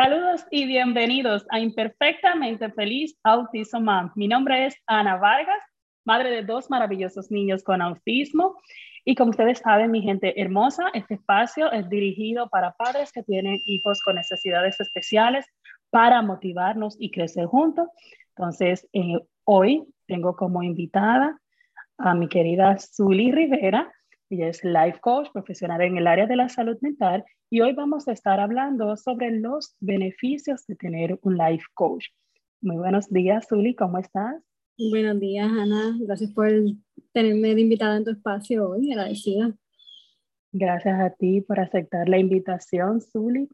Saludos y bienvenidos a Imperfectamente Feliz Autismo Mom. Mi nombre es Ana Vargas, madre de dos maravillosos niños con autismo. Y como ustedes saben, mi gente hermosa, este espacio es dirigido para padres que tienen hijos con necesidades especiales para motivarnos y crecer juntos. Entonces, eh, hoy tengo como invitada a mi querida Zuli Rivera. Ella es life coach profesional en el área de la salud mental y hoy vamos a estar hablando sobre los beneficios de tener un life coach. Muy buenos días, Zuli, ¿cómo estás? Buenos días, Ana. Gracias por tenerme de invitada en tu espacio hoy, agradecida. Gracias a ti por aceptar la invitación, Zuli.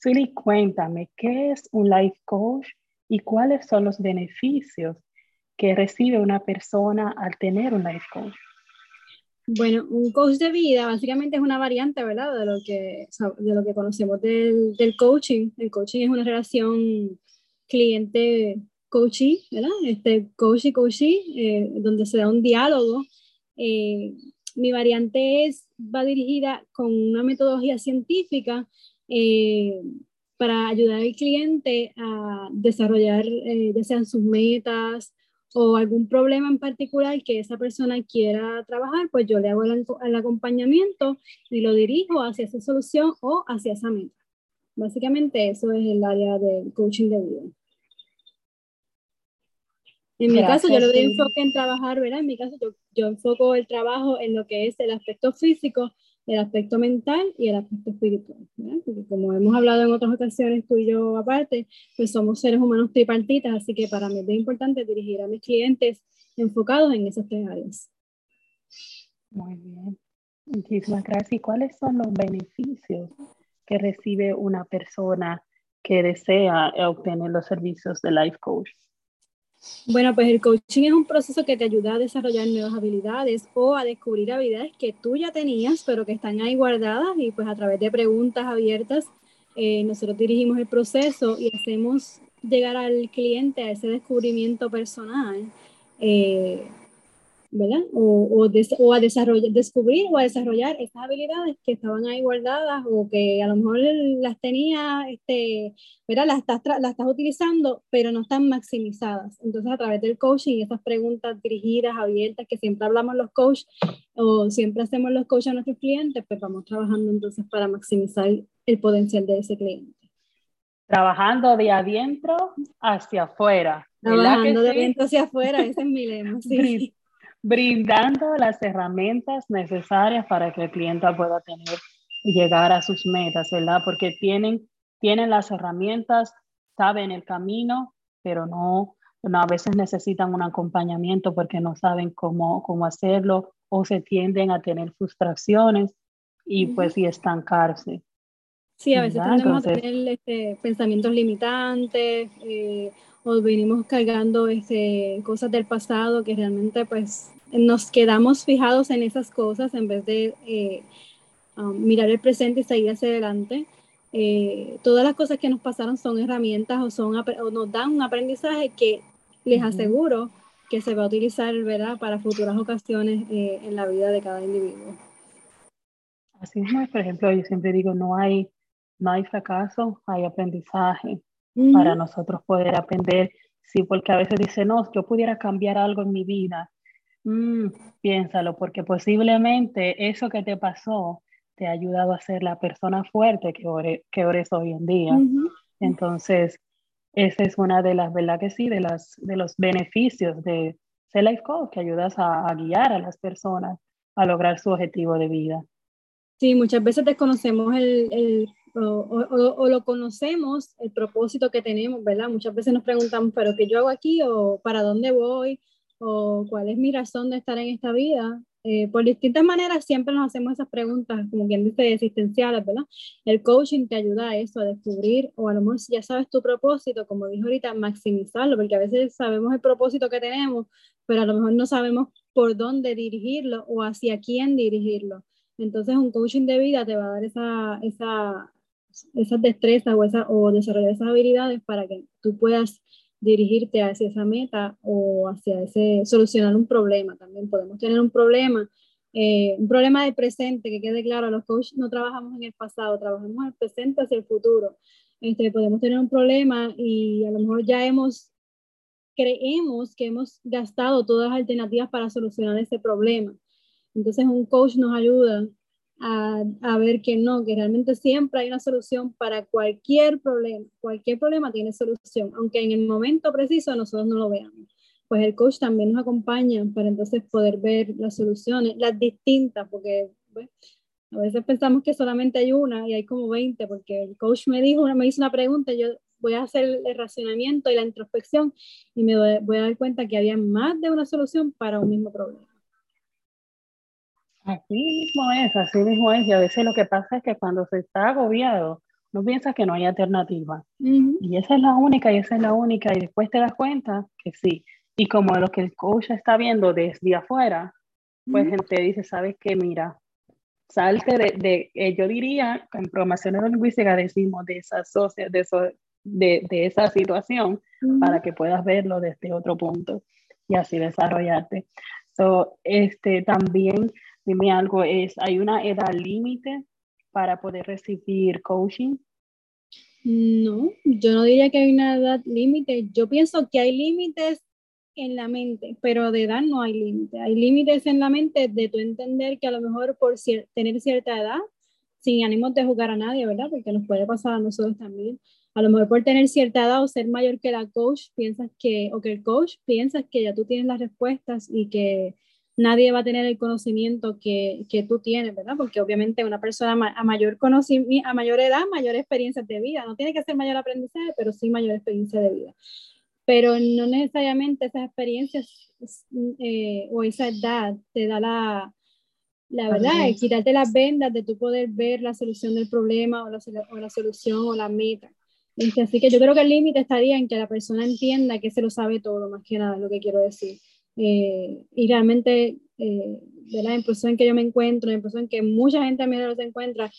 Zuli, cuéntame, ¿qué es un life coach y cuáles son los beneficios que recibe una persona al tener un life coach? Bueno, un coach de vida básicamente es una variante, ¿verdad? De lo que, de lo que conocemos del, del coaching. El coaching es una relación cliente-coachee, ¿verdad? Este, coach y eh, donde se da un diálogo. Eh, mi variante es, va dirigida con una metodología científica eh, para ayudar al cliente a desarrollar, ya sean sus metas, o algún problema en particular que esa persona quiera trabajar, pues yo le hago el, acompañamiento y lo dirijo hacia esa solución o hacia esa meta. Básicamente eso es el área del coaching de vida. En mi caso, yo le doy enfoque en trabajar, ¿verdad? En mi caso, yo, yo enfoco el trabajo en lo que es el aspecto físico el aspecto mental y el aspecto espiritual. Porque como hemos hablado en otras ocasiones tú y yo aparte, pues somos seres humanos tripartitas, así que para mí es importante dirigir a mis clientes enfocados en esas tres áreas. Muy bien. Muchísimas gracias. ¿Y cuáles son los beneficios que recibe una persona que desea obtener los servicios de Life Coach? Bueno, pues el coaching es un proceso que te ayuda a desarrollar nuevas habilidades o a descubrir habilidades que tú ya tenías, pero que están ahí guardadas y pues a través de preguntas abiertas eh, nosotros dirigimos el proceso y hacemos llegar al cliente a ese descubrimiento personal eh, ¿verdad? O, o, a desarrollar, descubrir o a desarrollar esas habilidades que estaban ahí guardadas o que a lo mejor las tenía, este, ¿verdad? Las estás, las estás utilizando, pero no están maximizadas. Entonces, a través del coaching, esas preguntas dirigidas, abiertas, que siempre hablamos los coaches o siempre hacemos los coaches a nuestros clientes, pues vamos trabajando entonces para maximizar el potencial de ese cliente. Trabajando de adentro hacia afuera. Trabajando de adentro hacia afuera, ese es mi lema. Sí brindando las herramientas necesarias para que el cliente pueda tener y llegar a sus metas, ¿verdad? Porque tienen, tienen las herramientas, saben el camino, pero no, a veces necesitan un acompañamiento porque no saben cómo, cómo hacerlo o se tienden a tener frustraciones y pues y estancarse. Sí, a veces tenemos a tener este, pensamientos limitantes eh, o venimos cargando este, cosas del pasado que realmente pues nos quedamos fijados en esas cosas en vez de eh, um, mirar el presente y seguir hacia adelante. Eh, todas las cosas que nos pasaron son herramientas o, son, o nos dan un aprendizaje que les aseguro que se va a utilizar ¿verdad? para futuras ocasiones en la vida de cada individuo. Así es, por ejemplo, yo siempre digo, no hay no hay fracaso, hay aprendizaje para nosotros poder aprender. Sí, porque a veces dice, no, yo pudiera cambiar algo en mi vida. Mm, piénsalo, porque posiblemente eso que te pasó te ha ayudado a ser la persona fuerte que, que eres hoy en día. Entonces, esa es una de las, ¿verdad que sí? De, las, de los beneficios de ser life coach, que ayudas a, guiar a las personas a lograr su objetivo de vida. Sí, muchas veces desconocemos el, el o, lo conocemos, el propósito que tenemos, ¿verdad? Muchas veces nos preguntamos, ¿pero qué yo hago aquí? ¿O para dónde voy? ¿O cuál es mi razón de estar en esta vida? Eh, por distintas maneras siempre nos hacemos esas preguntas, como quien dice, existenciales, ¿verdad? El coaching te ayuda a eso, a descubrir, o a lo mejor si ya sabes tu propósito, como dijo ahorita, maximizarlo, porque a veces sabemos el propósito que tenemos, pero a lo mejor no sabemos por dónde dirigirlo o hacia quién dirigirlo. Entonces un coaching de vida te va a dar esa, esa, esas destrezas o, esa, o desarrollar esas habilidades para que tú puedas dirigirte hacia esa meta o hacia ese solucionar un problema. También podemos tener un problema Eh, un problema del presente, que quede claro, los coaches no trabajamos en el pasado, trabajamos en el presente hacia el futuro. Este, podemos tener un problema y a lo mejor ya hemos, creemos que hemos gastado todas las alternativas para solucionar ese problema. Entonces un coach nos ayuda a, a, ver que no, que realmente siempre hay una solución para cualquier problema. Cualquier problema tiene solución, aunque en el momento preciso nosotros no lo veamos. Pues el coach también nos acompaña para entonces poder ver las soluciones, las distintas, porque a veces pensamos que solamente hay una y hay como 20, porque el coach me dijo, me hizo una pregunta, yo voy a hacer el racionamiento y la introspección y me voy a dar cuenta que había más de una solución para un mismo problema. Así mismo es, así mismo es. Y a veces lo que pasa es que cuando se está agobiado, no piensa que no hay alternativa. Y esa es la única, y esa es la única. Y después te das cuenta que sí. Y como lo que el coach está viendo desde afuera, pues te dice, sabes qué, mira, salte de, de eh, yo diría, en programación neurolingüística decimos de esa, de, eso, de, de, esa situación para que puedas verlo desde otro punto y así desarrollarte. So, este, también Dime algo, es, ¿hay una edad límite para poder recibir coaching? No, yo no diría que hay una edad límite. Yo pienso que hay límites en la mente, pero de edad no hay límite. Hay límites en la mente de tu entender que a lo mejor por tener cierta edad, sin ánimo de jugar a nadie, ¿verdad? Porque nos puede pasar a nosotros también. A lo mejor por tener cierta edad o ser mayor que la coach, piensas que, o que el coach, piensas que ya tú tienes las respuestas y que nadie va a tener el conocimiento que, que tú tienes, ¿verdad? Porque obviamente una persona a mayor, a mayor edad, mayor experiencia de vida. No tiene que ser mayor aprendizaje, pero sí mayor experiencia de vida. Pero no necesariamente esas experiencias eh, o esa edad te da la, la verdad, es quitarte las vendas de tu poder ver la solución del problema o la, o la solución o la meta. Este, así que yo creo que el límite estaría en que la persona entienda que se lo sabe todo, más que nada, lo que quiero decir. Eh, y realmente, eh, de la impresión que yo me encuentro, la impresión que mucha gente a mi se encuentra,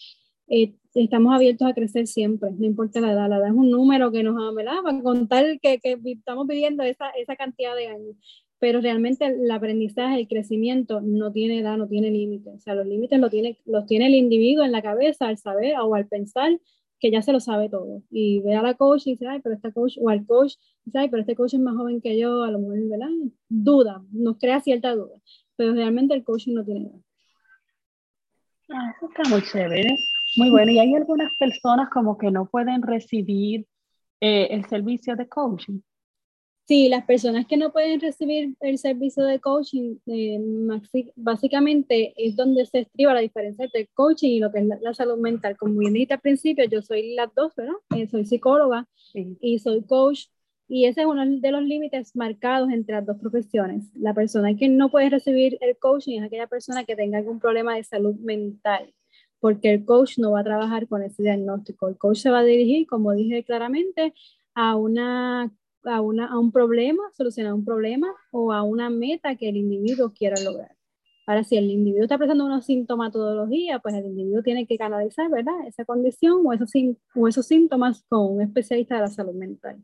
eh, estamos abiertos a crecer siempre, no importa la edad. La edad es un número que nos ¿verdad? para contar que, que estamos viviendo esa, esa cantidad de años. Pero realmente el aprendizaje, el crecimiento no tiene edad, no tiene límites. O sea, los límites los tiene, los tiene el individuo en la cabeza al saber o al pensar que ya se lo sabe todo. Y ve a la coach y dice, ay, pero este coach, o al coach, dice, ay, pero este coach es más joven que yo, a lo mejor, ¿verdad? Duda, nos crea cierta duda, pero realmente el coaching no tiene edad. Ah, eso está muy chévere, muy bueno. Y hay algunas personas como que no pueden recibir eh, el servicio de coaching. Sí, las personas que no pueden recibir el servicio de coaching, eh, básicamente es donde se estriba la diferencia entre coaching y lo que es la, salud mental. Como bien dijiste al principio, yo soy las dos, ¿verdad? Eh, soy psicóloga y soy coach. Y ese es uno de los límites marcados entre las dos profesiones. La persona que no puede recibir el coaching es aquella persona que tenga algún problema de salud mental, porque el coach no va a trabajar con ese diagnóstico. El coach se va a dirigir, como dije claramente, a una a, una, a un problema, solucionar un problema o a una meta que el individuo quiera lograr. Ahora, si el individuo está presentando los días, pues el individuo tiene que canalizar, ¿verdad? Esa condición o esos, o esos síntomas con un especialista de la salud mental.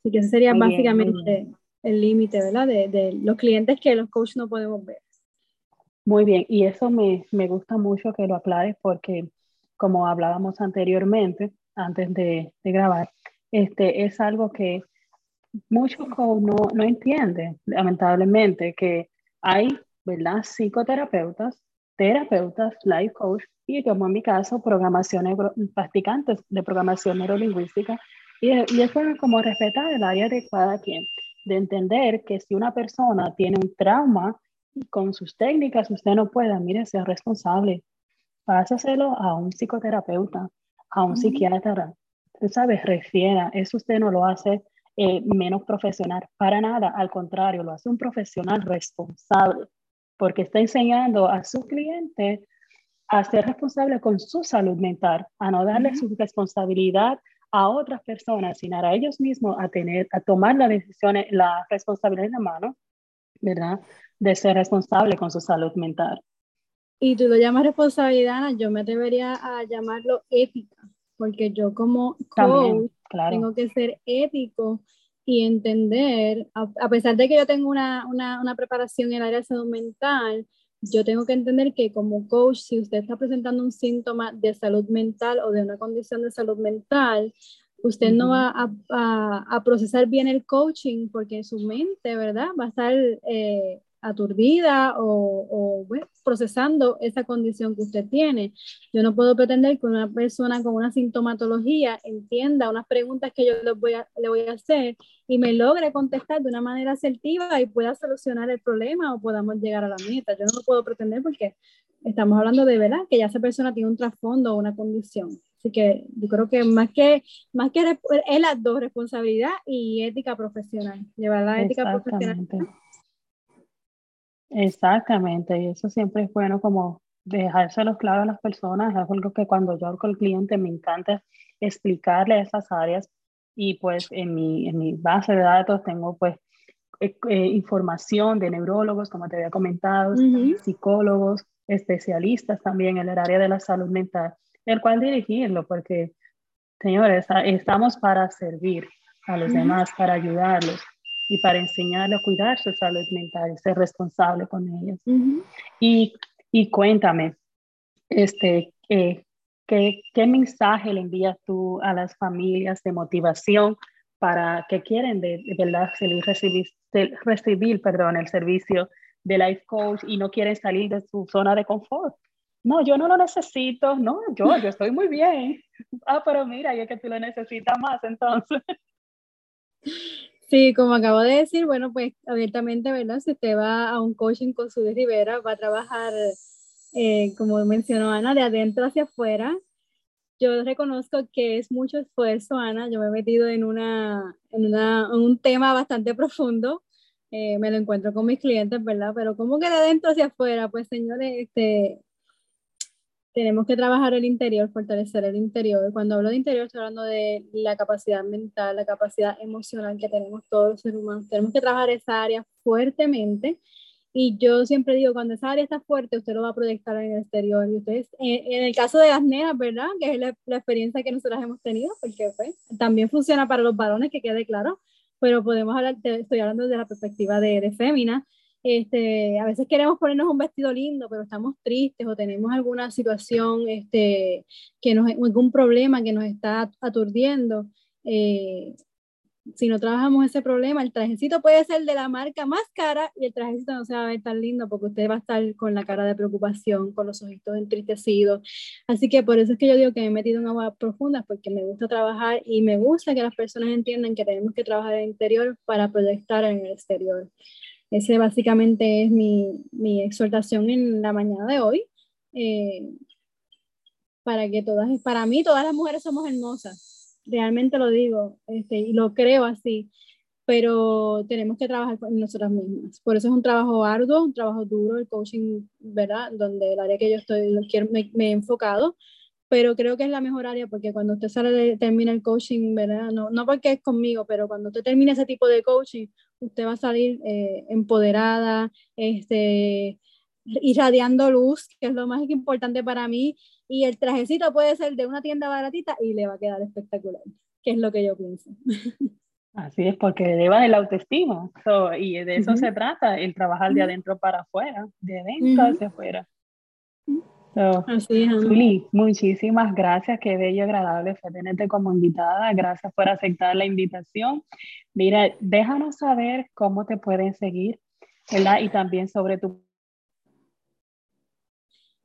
Así que ese sería básicamente el límite, ¿verdad? De, de, los clientes que los coaches no podemos ver. Muy bien, y eso me, me gusta mucho que lo aclares porque, como hablábamos anteriormente, antes de, de grabar, este, es algo que muchos no, no entienden, lamentablemente, que hay, ¿verdad? Psicoterapeutas, terapeutas, life coach y como en mi caso, programación practicantes de programación neurolingüística. Y, y eso es como respetar el área de cada quien, de entender que si una persona tiene un trauma con sus técnicas, usted no puede, mire, ser responsable. Pásaselo a un psicoterapeuta, a un psiquiatra, tú sabes, refiera, eso usted no lo hace eh, menos profesional, para nada, al contrario, lo hace un profesional responsable, porque está enseñando a su cliente a ser responsable con su salud mental, a no darle su responsabilidad a otras personas, sino a ellos mismos a tener, a tomar la decisión, la responsabilidad en la mano, ¿verdad? De ser responsable con su salud mental. Y tú lo llamas responsabilidad, yo me atrevería a llamarlo ética, porque yo como coach tengo que ser ético y entender, a, pesar de que yo tengo una, una, una preparación en el área de salud mental, yo tengo que entender que como coach, si usted está presentando un síntoma de salud mental o de una condición de salud mental, usted no va a, a, procesar bien el coaching porque su mente, ¿verdad? Va a estar eh, aturdida o, procesando esa condición que usted tiene. Yo no puedo pretender que una persona con una sintomatología entienda unas preguntas que yo le voy a, le voy a hacer y me logre contestar de una manera asertiva y pueda solucionar el problema o podamos llegar a la meta. Yo no lo puedo pretender porque estamos hablando de verdad que ya esa persona tiene un trasfondo o una condición. Así que yo creo que más que, más que es las dos, responsabilidad y ética profesional. Llevar la ética profesional Exactamente, y eso siempre es bueno como dejárselo claro a las personas, es algo que cuando yo hablo con el cliente me encanta explicarle esas áreas y pues en mi, en mi base de datos tengo pues eh, eh, información de neurólogos, como te había comentado, psicólogos, especialistas también en el área de la salud mental, el cual dirigirlo, porque señores, estamos para servir a los demás, para ayudarlos y para enseñarle a cuidar su salud mental y ser responsable con ellos. y, y, cuéntame, este, ¿qué, qué, mensaje le envías tú a las familias de motivación para que quieren de, verdad recibir, recibir perdón, el servicio de life coach y no quieren salir de su zona de confort? No, yo no lo necesito, no, yo, yo estoy muy bien. Ah, pero mira, ya que tú lo necesitas más, entonces. Sí, como acabo de decir, bueno, pues abiertamente, ¿verdad? Si usted va a un coaching con su Rivera, va a trabajar, eh, como mencionó Ana, de adentro hacia afuera. Yo reconozco que es mucho esfuerzo, Ana. Yo me he metido en, una, en, una, un tema bastante profundo. Eh, me lo encuentro con mis clientes, ¿verdad? Pero ¿cómo que de adentro hacia afuera? Pues señores, este, tenemos que trabajar el interior, fortalecer el interior. Cuando hablo de interior, estoy hablando de la capacidad mental, la capacidad emocional que tenemos todos los seres humanos. Tenemos que trabajar esa área fuertemente. Y yo siempre digo, cuando esa área está fuerte, usted lo va a proyectar en el exterior. Y ustedes, en, el caso de las nenas, ¿verdad? Que es la, la, experiencia que nosotros hemos tenido, porque pues, también funciona para los varones, que quede claro, pero podemos hablar, estoy hablando de la perspectiva de, de este, a veces queremos ponernos un vestido lindo, pero estamos tristes o tenemos alguna situación, este, que nos, algún problema que nos está aturdiendo. Eh, si no trabajamos ese problema, el trajecito puede ser de la marca más cara y el trajecito no se va a ver tan lindo porque usted va a estar con la cara de preocupación, con los ojitos entristecidos. Así que por eso es que yo digo que me he metido en aguas profundas porque me gusta trabajar y me gusta que las personas entiendan que tenemos que trabajar en el interior para proyectar en el exterior. Ese básicamente es mi, mi exhortación en la mañana de hoy. Eh, para que todas, para mí todas las mujeres somos hermosas, realmente lo digo este, y lo creo así, pero tenemos que trabajar en nosotras mismas. Por eso es un trabajo arduo, un trabajo duro, el coaching, ¿verdad? Donde el área que yo estoy, me, me he enfocado, pero creo que es la mejor área porque cuando usted sale termina el coaching, ¿verdad? No, no porque es conmigo, pero cuando usted termina ese tipo de coaching, usted va a salir eh, empoderada, este, irradiando luz, que es lo más importante para mí, y el trajecito puede ser de una tienda baratita y le va a quedar espectacular, que es lo que yo pienso. Así es, porque eleva el autoestima, y de eso se trata, el trabajar de adentro para afuera, de adentro hacia afuera. Así es. muchísimas gracias, qué bello y agradable fue tenerte como invitada, gracias por aceptar la invitación. Mira, déjanos saber cómo te pueden seguir, ¿verdad? Y también sobre tu...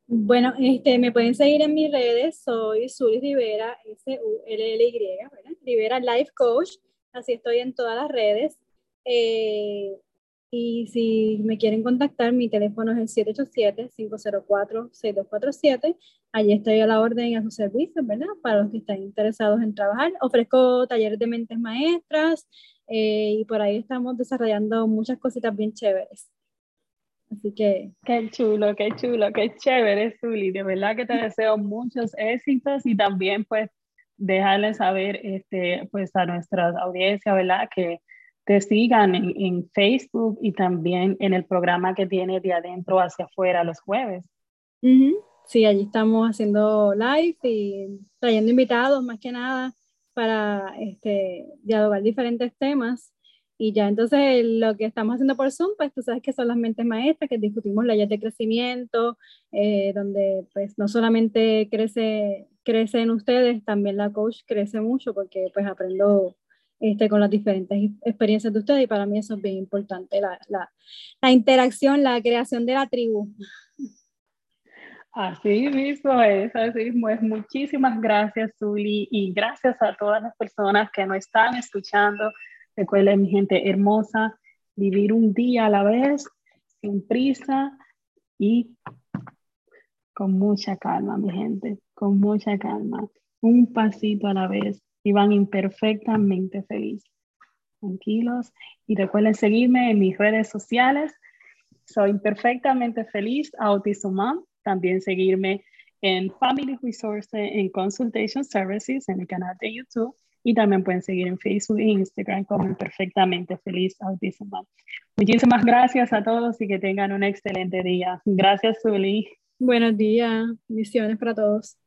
Bueno, este, me pueden seguir en mis redes, soy Suli Rivera, S-U-L-L-Y, ¿verdad? Rivera Life Coach, así estoy en todas las redes. Eh, y si me quieren contactar, mi teléfono es el 787-504-6247. Allí estoy a la orden a sus servicios, ¿verdad? Para los que están interesados en trabajar. Ofrezco talleres de mentes maestras eh, y por ahí estamos desarrollando muchas cositas bien chéveres. Así que... Qué chulo, qué chulo, qué chévere, Zuli. De verdad que te deseo muchos éxitos y también pues dejarles saber este, pues a nuestra audiencia, ¿verdad? Que te sigan en, Facebook y también en el programa que tiene de adentro hacia afuera los jueves. Sí, allí estamos haciendo live y trayendo invitados más que nada. para este, dialogar diferentes temas. Y ya entonces lo que estamos haciendo por Zoom, pues tú sabes que son las mentes maestras, que discutimos leyes de crecimiento, eh, donde pues no solamente crece, crece en ustedes, también la coach crece mucho porque pues aprendo este, con las diferentes experiencias de ustedes y para mí eso es bien importante, la, la, la interacción, la creación de la tribu. Así mismo es, así mismo es. Muchísimas gracias, Zuli, y gracias a todas las personas que nos están escuchando. Recuerden, mi gente hermosa, vivir un día a la vez, sin prisa y con mucha calma, mi gente, con mucha calma. Un pasito a la vez y van imperfectamente felices. Tranquilos y recuerden seguirme en mis redes sociales. Soy imperfectamente feliz, Autism Mom también seguirme en Family Resources, en Consultation Services, en el canal de YouTube. Y también pueden seguir en Facebook e Instagram como Perfectamente Feliz Autism Muchísimas gracias a todos y que tengan un excelente día. Gracias, Zuli. Buenos días. Misiones para todos.